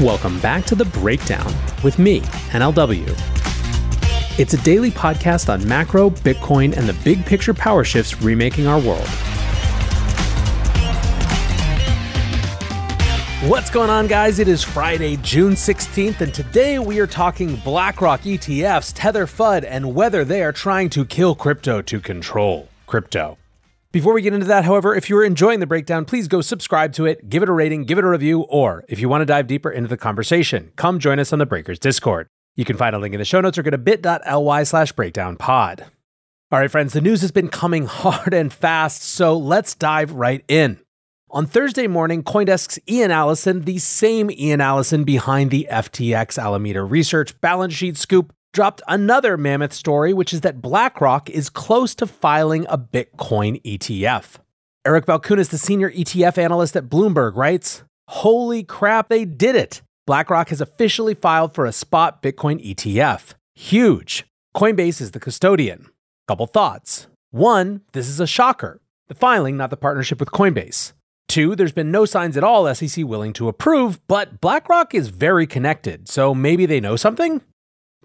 Welcome back to The Breakdown with me, NLW. It's a daily podcast on macro, Bitcoin, and the big picture power shifts remaking our world. What's going on, guys? It is Friday, June 16th, and today we are talking BlackRock ETFs, Tether FUD, and whether they are trying to kill crypto to control crypto. Before we get into that, however, if you're enjoying the breakdown, please go subscribe to it, give it a rating, give it a review, or if you want to dive deeper into the conversation, come join us on the Breakers Discord. You can find a link in the show notes or go to bit.ly slash breakdown pod. All right, friends, the news has been coming hard and fast, so let's dive right in. On Thursday morning, Coindesk's Ian Allison, the same Ian Allison behind the FTX Alameda Research balance sheet scoop, dropped another mammoth story, which is that BlackRock is close to filing a Bitcoin ETF. Eric Balchunas, the senior ETF analyst at Bloomberg, writes Holy crap, they did it! BlackRock has officially filed for a spot Bitcoin ETF. Huge. Coinbase is the custodian. Couple thoughts. One, this is a shocker. The filing, not the partnership with Coinbase. Two, there's been no signs at all SEC willing to approve, but BlackRock is very connected, so maybe they know something?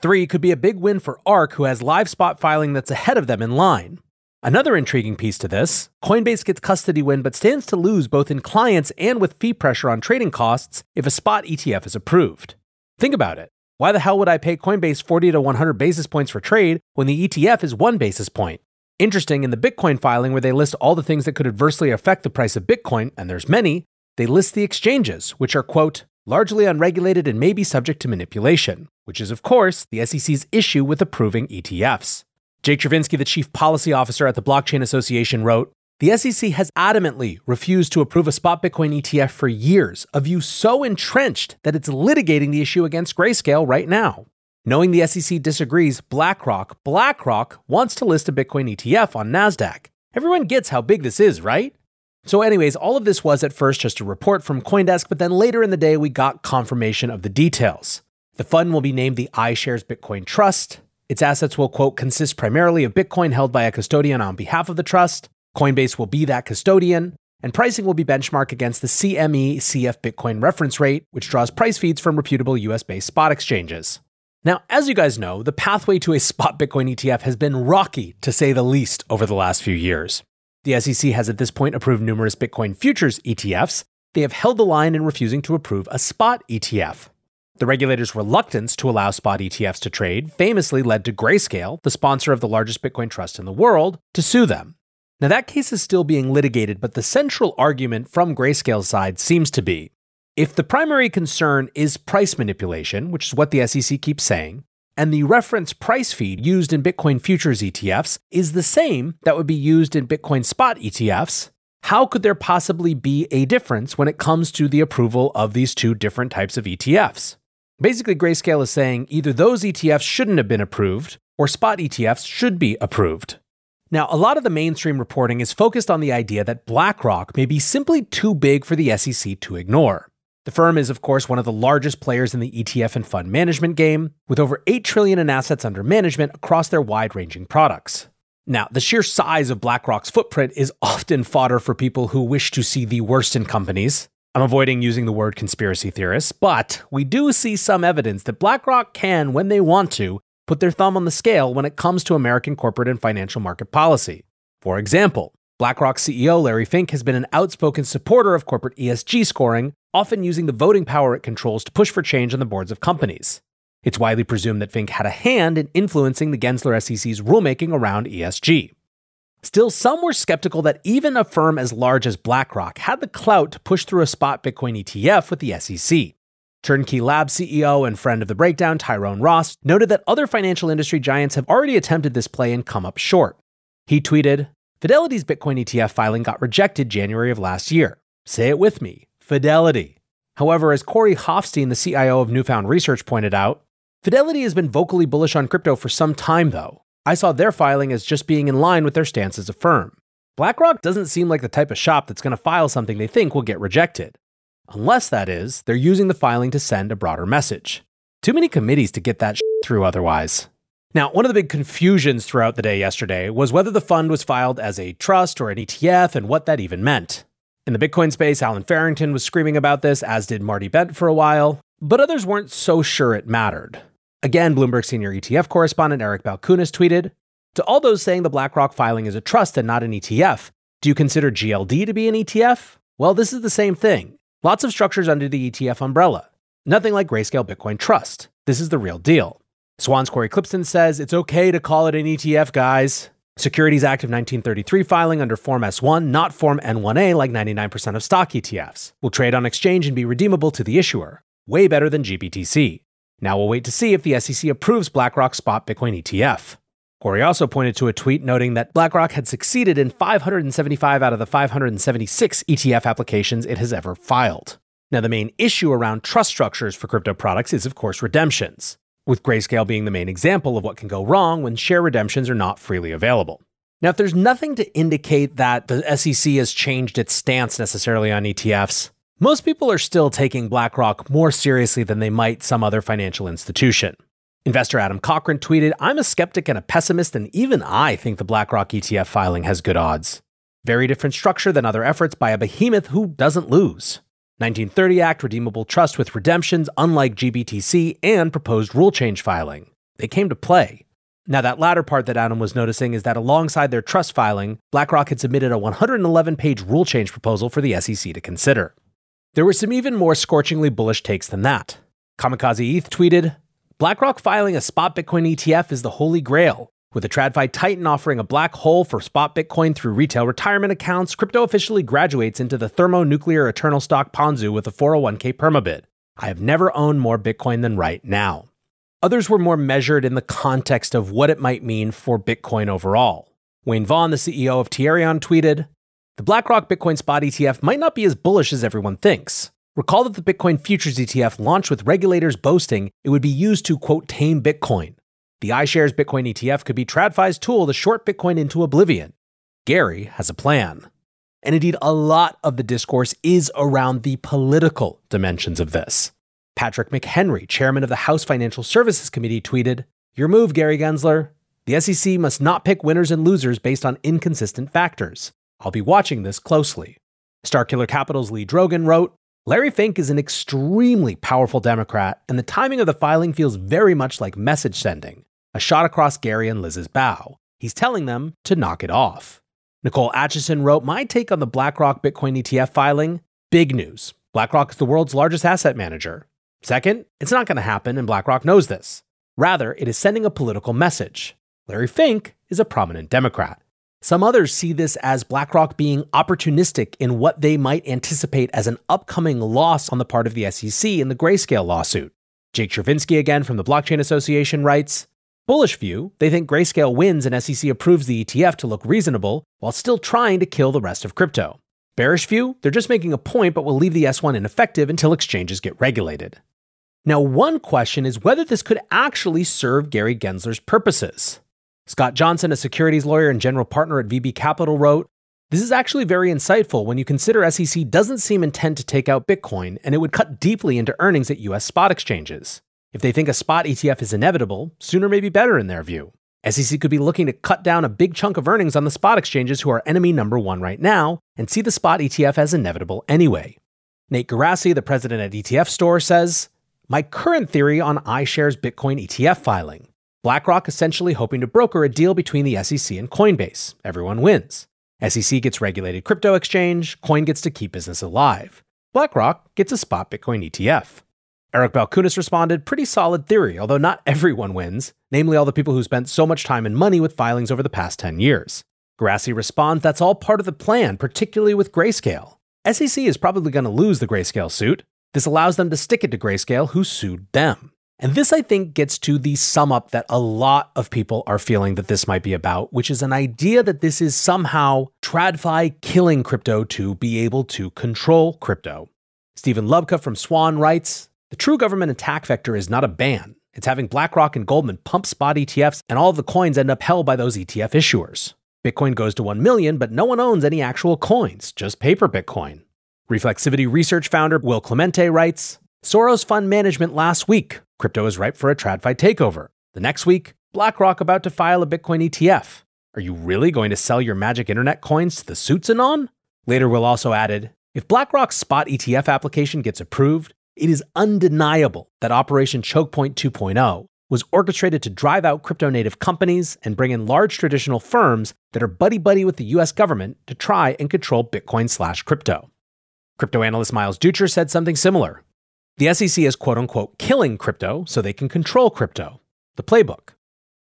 Three could be a big win for ARK, who has live spot filing that's ahead of them in line. Another intriguing piece to this Coinbase gets custody win but stands to lose both in clients and with fee pressure on trading costs if a spot ETF is approved. Think about it. Why the hell would I pay Coinbase 40 to 100 basis points for trade when the ETF is 1 basis point? Interesting, in the Bitcoin filing, where they list all the things that could adversely affect the price of Bitcoin, and there's many, they list the exchanges, which are, quote, largely unregulated and may be subject to manipulation, which is, of course, the SEC's issue with approving ETFs. Jake Chervinsky, the chief policy officer at the Blockchain Association, wrote The SEC has adamantly refused to approve a spot Bitcoin ETF for years, a view so entrenched that it's litigating the issue against Grayscale right now. Knowing the SEC disagrees, BlackRock, BlackRock wants to list a Bitcoin ETF on NASDAQ. Everyone gets how big this is, right? So, anyways, all of this was at first just a report from Coindesk, but then later in the day, we got confirmation of the details. The fund will be named the iShares Bitcoin Trust. Its assets will, quote, consist primarily of Bitcoin held by a custodian on behalf of the trust. Coinbase will be that custodian, and pricing will be benchmarked against the CME CF Bitcoin reference rate, which draws price feeds from reputable US based spot exchanges. Now, as you guys know, the pathway to a spot Bitcoin ETF has been rocky, to say the least, over the last few years. The SEC has at this point approved numerous Bitcoin futures ETFs. They have held the line in refusing to approve a spot ETF. The regulator's reluctance to allow spot ETFs to trade famously led to Grayscale, the sponsor of the largest Bitcoin trust in the world, to sue them. Now, that case is still being litigated, but the central argument from Grayscale's side seems to be if the primary concern is price manipulation, which is what the SEC keeps saying, and the reference price feed used in Bitcoin futures ETFs is the same that would be used in Bitcoin spot ETFs, how could there possibly be a difference when it comes to the approval of these two different types of ETFs? Basically, Grayscale is saying either those ETFs shouldn't have been approved or spot ETFs should be approved. Now, a lot of the mainstream reporting is focused on the idea that BlackRock may be simply too big for the SEC to ignore. The firm is, of course, one of the largest players in the ETF and fund management game, with over 8 trillion in assets under management across their wide-ranging products. Now, the sheer size of BlackRock's footprint is often fodder for people who wish to see the worst in companies. I'm avoiding using the word conspiracy theorists, but we do see some evidence that BlackRock can, when they want to, put their thumb on the scale when it comes to American corporate and financial market policy. For example, BlackRock CEO Larry Fink has been an outspoken supporter of corporate ESG scoring, often using the voting power it controls to push for change on the boards of companies. It's widely presumed that Fink had a hand in influencing the Gensler SEC's rulemaking around ESG. Still, some were skeptical that even a firm as large as BlackRock had the clout to push through a spot Bitcoin ETF with the SEC. Turnkey Lab CEO and friend of the breakdown, Tyrone Ross, noted that other financial industry giants have already attempted this play and come up short. He tweeted, Fidelity's Bitcoin ETF filing got rejected January of last year. Say it with me Fidelity. However, as Corey Hoffstein, the CIO of Newfound Research, pointed out, Fidelity has been vocally bullish on crypto for some time, though. I saw their filing as just being in line with their stance as a firm. BlackRock doesn't seem like the type of shop that's going to file something they think will get rejected. Unless, that is, they're using the filing to send a broader message. Too many committees to get that through otherwise. Now, one of the big confusions throughout the day yesterday was whether the fund was filed as a trust or an ETF and what that even meant. In the Bitcoin space, Allen Farrington was screaming about this, as did Marty Bent for a while. but others weren't so sure it mattered. Again, Bloomberg senior ETF correspondent Eric Balchunas tweeted To all those saying the BlackRock filing is a trust and not an ETF, do you consider GLD to be an ETF? Well, this is the same thing. Lots of structures under the ETF umbrella. Nothing like Grayscale Bitcoin Trust. This is the real deal. Swan's Cory Klippsten says it's okay to call it an ETF, guys. Securities Act of 1933 filing under Form S1, not Form N1A like 99% of stock ETFs. Will trade on exchange and be redeemable to the issuer. Way better than GBTC. Now we'll wait to see if the SEC approves BlackRock's spot Bitcoin ETF. Cory also pointed to a tweet noting that BlackRock had succeeded in 575 out of the 576 ETF applications it has ever filed. Now, the main issue around trust structures for crypto products is, of course, redemptions with Grayscale being the main example of what can go wrong when share redemptions are not freely available. Now, if there's nothing to indicate that the SEC has changed its stance necessarily on ETFs, most people are still taking BlackRock more seriously than they might some other financial institution. Investor Adam Cochran tweeted, I'm a skeptic and a pessimist, and even I think the BlackRock ETF filing has good odds. Very different structure than other efforts by a behemoth who doesn't lose. 1930 Act redeemable trust with redemptions, unlike GBTC, and proposed rule change filing. They came to play. Now, that latter part that Adam was noticing is that alongside their trust filing, BlackRock had submitted a 111 page rule change proposal for the SEC to consider. There were some even more scorchingly bullish takes than that. Kamikaze ETH tweeted BlackRock filing a spot Bitcoin ETF is the holy grail. With the TradFi Titan offering a black hole for spot Bitcoin through retail retirement accounts, crypto officially graduates into the thermonuclear eternal stock Ponzu with a 401k permabid. I have never owned more Bitcoin than right now. Others were more measured in the context of what it might mean for Bitcoin overall. Wayne Vaughn, the CEO of Tierion, tweeted The BlackRock Bitcoin Spot ETF might not be as bullish as everyone thinks. Recall that the Bitcoin Futures ETF launched with regulators boasting it would be used to, quote, tame Bitcoin. The iShares Bitcoin ETF could be TradFi's tool to short Bitcoin into oblivion. Gary has a plan. And indeed, a lot of the discourse is around the political dimensions of this. Patrick McHenry, chairman of the House Financial Services Committee, tweeted Your move, Gary Gensler. The SEC must not pick winners and losers based on inconsistent factors. I'll be watching this closely. Starkiller Capital's Lee Drogan wrote Larry Fink is an extremely powerful Democrat, and the timing of the filing feels very much like message sending a shot across Gary and Liz's bow. He's telling them to knock it off. Nicole Atchison wrote, My take on the BlackRock Bitcoin ETF filing big news. BlackRock is the world's largest asset manager. Second, it's not going to happen, and BlackRock knows this. Rather, it is sending a political message. Larry Fink is a prominent Democrat. Some others see this as BlackRock being opportunistic in what they might anticipate as an upcoming loss on the part of the SEC in the Grayscale lawsuit. Jake Chervinsky, again from the Blockchain Association, writes Bullish view, they think Grayscale wins and SEC approves the ETF to look reasonable while still trying to kill the rest of crypto. Bearish view, they're just making a point but will leave the S1 ineffective until exchanges get regulated. Now, one question is whether this could actually serve Gary Gensler's purposes. Scott Johnson, a securities lawyer and general partner at VB Capital, wrote This is actually very insightful when you consider SEC doesn't seem intent to take out Bitcoin, and it would cut deeply into earnings at US spot exchanges. If they think a spot ETF is inevitable, sooner may be better in their view. SEC could be looking to cut down a big chunk of earnings on the spot exchanges who are enemy number one right now and see the spot ETF as inevitable anyway. Nate Geraci, the president at ETF Store, says My current theory on iShares Bitcoin ETF filing. BlackRock essentially hoping to broker a deal between the SEC and Coinbase. Everyone wins. SEC gets regulated crypto exchange, Coin gets to keep business alive. BlackRock gets a spot Bitcoin ETF. Eric Balchunas responded, pretty solid theory, although not everyone wins, namely all the people who spent so much time and money with filings over the past 10 years. Geraci responds, that's all part of the plan, particularly with Grayscale. SEC is probably going to lose the Grayscale suit. This allows them to stick it to Grayscale, who sued them. And this, I think, gets to the sum up that a lot of people are feeling that this might be about, which is an idea that this is somehow TradFi killing crypto to be able to control crypto. Stephen Lubka from Swan writes The true government attack vector is not a ban. It's having BlackRock and Goldman pump spot ETFs, and all of the coins end up held by those ETF issuers. Bitcoin goes to 1 million, but no one owns any actual coins, just paper Bitcoin. Reflexivity research founder Will Clemente writes Soros fund management last week. Crypto is ripe for a TradFi takeover. The next week, BlackRock about to file a Bitcoin ETF. Are you really going to sell your magic internet coins to the suits anon? Later, Will also added if BlackRock's spot ETF application gets approved, it is undeniable that Operation Chokepoint 2.0 was orchestrated to drive out crypto native companies and bring in large traditional firms that are buddy buddy with the US government to try and control Bitcoin slash crypto. Crypto analyst Miles Dutra said something similar. The SEC is quote unquote killing crypto so they can control crypto. The playbook.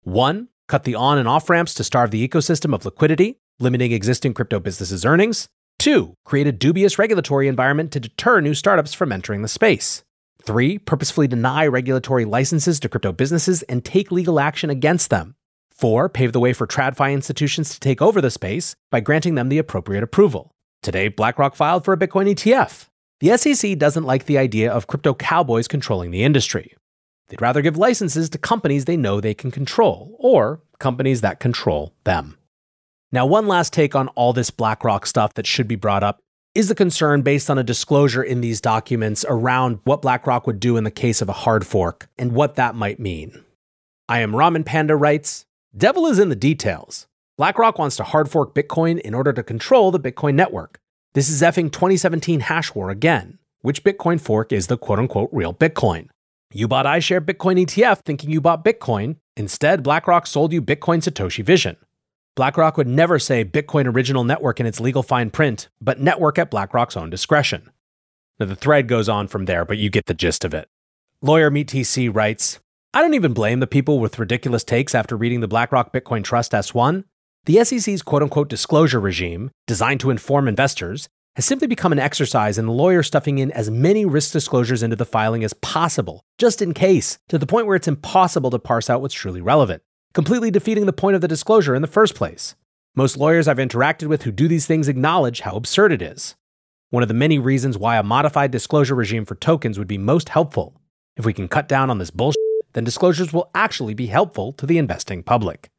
One, cut the on and off ramps to starve the ecosystem of liquidity, limiting existing crypto businesses' earnings. Two, create a dubious regulatory environment to deter new startups from entering the space. Three, purposefully deny regulatory licenses to crypto businesses and take legal action against them. Four, pave the way for TradFi institutions to take over the space by granting them the appropriate approval. Today, BlackRock filed for a Bitcoin ETF. The SEC doesn't like the idea of crypto cowboys controlling the industry. They'd rather give licenses to companies they know they can control, or companies that control them. Now, one last take on all this BlackRock stuff that should be brought up is the concern based on a disclosure in these documents around what BlackRock would do in the case of a hard fork and what that might mean. I am Ramen Panda writes Devil is in the details. BlackRock wants to hard fork Bitcoin in order to control the Bitcoin network. This is effing 2017 hash war again. Which Bitcoin fork is the quote unquote real Bitcoin? You bought iShare Bitcoin ETF thinking you bought Bitcoin. Instead, BlackRock sold you Bitcoin Satoshi Vision. BlackRock would never say Bitcoin Original Network in its legal fine print, but network at BlackRock's own discretion. Now, the thread goes on from there, but you get the gist of it. Lawyer MeetTC writes I don't even blame the people with ridiculous takes after reading the BlackRock Bitcoin Trust S1. The SEC's quote unquote disclosure regime, designed to inform investors, has simply become an exercise in the lawyer stuffing in as many risk disclosures into the filing as possible, just in case, to the point where it's impossible to parse out what's truly relevant, completely defeating the point of the disclosure in the first place. Most lawyers I've interacted with who do these things acknowledge how absurd it is. One of the many reasons why a modified disclosure regime for tokens would be most helpful. If we can cut down on this bullshit, then disclosures will actually be helpful to the investing public.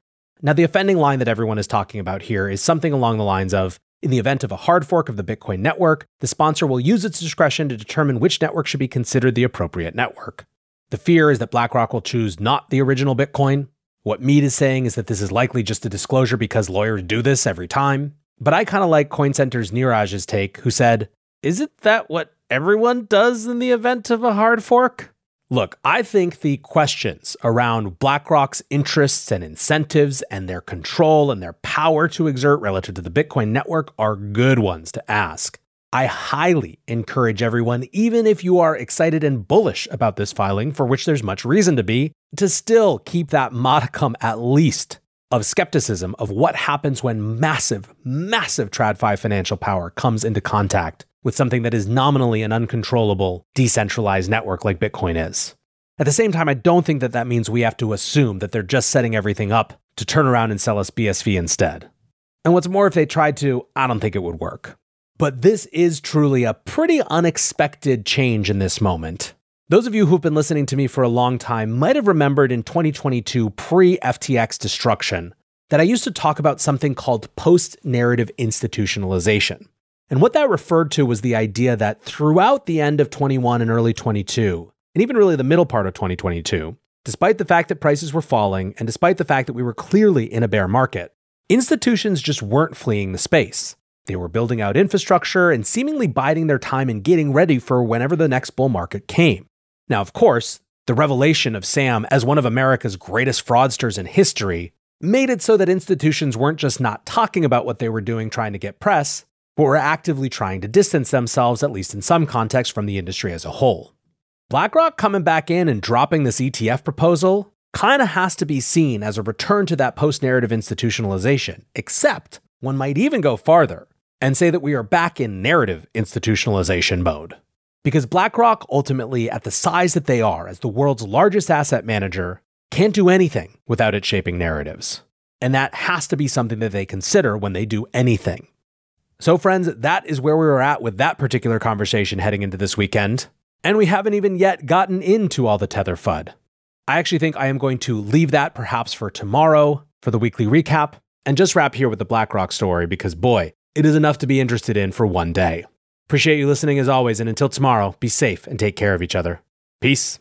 Now, the offending line that everyone is talking about here is something along the lines of in the event of a hard fork of the Bitcoin network, the sponsor will use its discretion to determine which network should be considered the appropriate network. The fear is that BlackRock will choose not the original Bitcoin. What Mead is saying is that this is likely just a disclosure because lawyers do this every time. But I kind of like CoinCenter's Neeraj's take, who said, Isn't that what everyone does in the event of a hard fork? Look, I think the questions around BlackRock's interests and incentives and their control and their power to exert relative to the Bitcoin network are good ones to ask. I highly encourage everyone, even if you are excited and bullish about this filing, for which there's much reason to be, to still keep that modicum at least of skepticism of what happens when massive, massive TradFi financial power comes into contact with something that is nominally an uncontrollable, decentralized network like Bitcoin is. At the same time, I don't think that that means we have to assume that they're just setting everything up to turn around and sell us BSV instead. And what's more, if they tried to, I don't think it would work. But this is truly a pretty unexpected change in this moment. Those of you who've been listening to me for a long time might have remembered in 2022, pre FTX destruction, that I used to talk about something called post narrative institutionalization. And what that referred to was the idea that throughout the end of 21 and early 22, and even really the middle part of 2022, despite the fact that prices were falling and despite the fact that we were clearly in a bear market, institutions just weren't fleeing the space. They were building out infrastructure and seemingly biding their time and getting ready for whenever the next bull market came. Now, of course, the revelation of Sam as one of America's greatest fraudsters in history made it so that institutions weren't just not talking about what they were doing trying to get press, but were actively trying to distance themselves, at least in some context, from the industry as a whole. BlackRock coming back in and dropping this ETF proposal kind of has to be seen as a return to that post narrative institutionalization, except one might even go farther and say that we are back in narrative institutionalization mode. Because BlackRock, ultimately, at the size that they are, as the world's largest asset manager, can't do anything without it shaping narratives. And that has to be something that they consider when they do anything. So, friends, that is where we were at with that particular conversation heading into this weekend. And we haven't even yet gotten into all the Tether FUD. I actually think I am going to leave that perhaps for tomorrow for the weekly recap and just wrap here with the BlackRock story because, boy, it is enough to be interested in for one day. Appreciate you listening as always, and until tomorrow, be safe and take care of each other. Peace.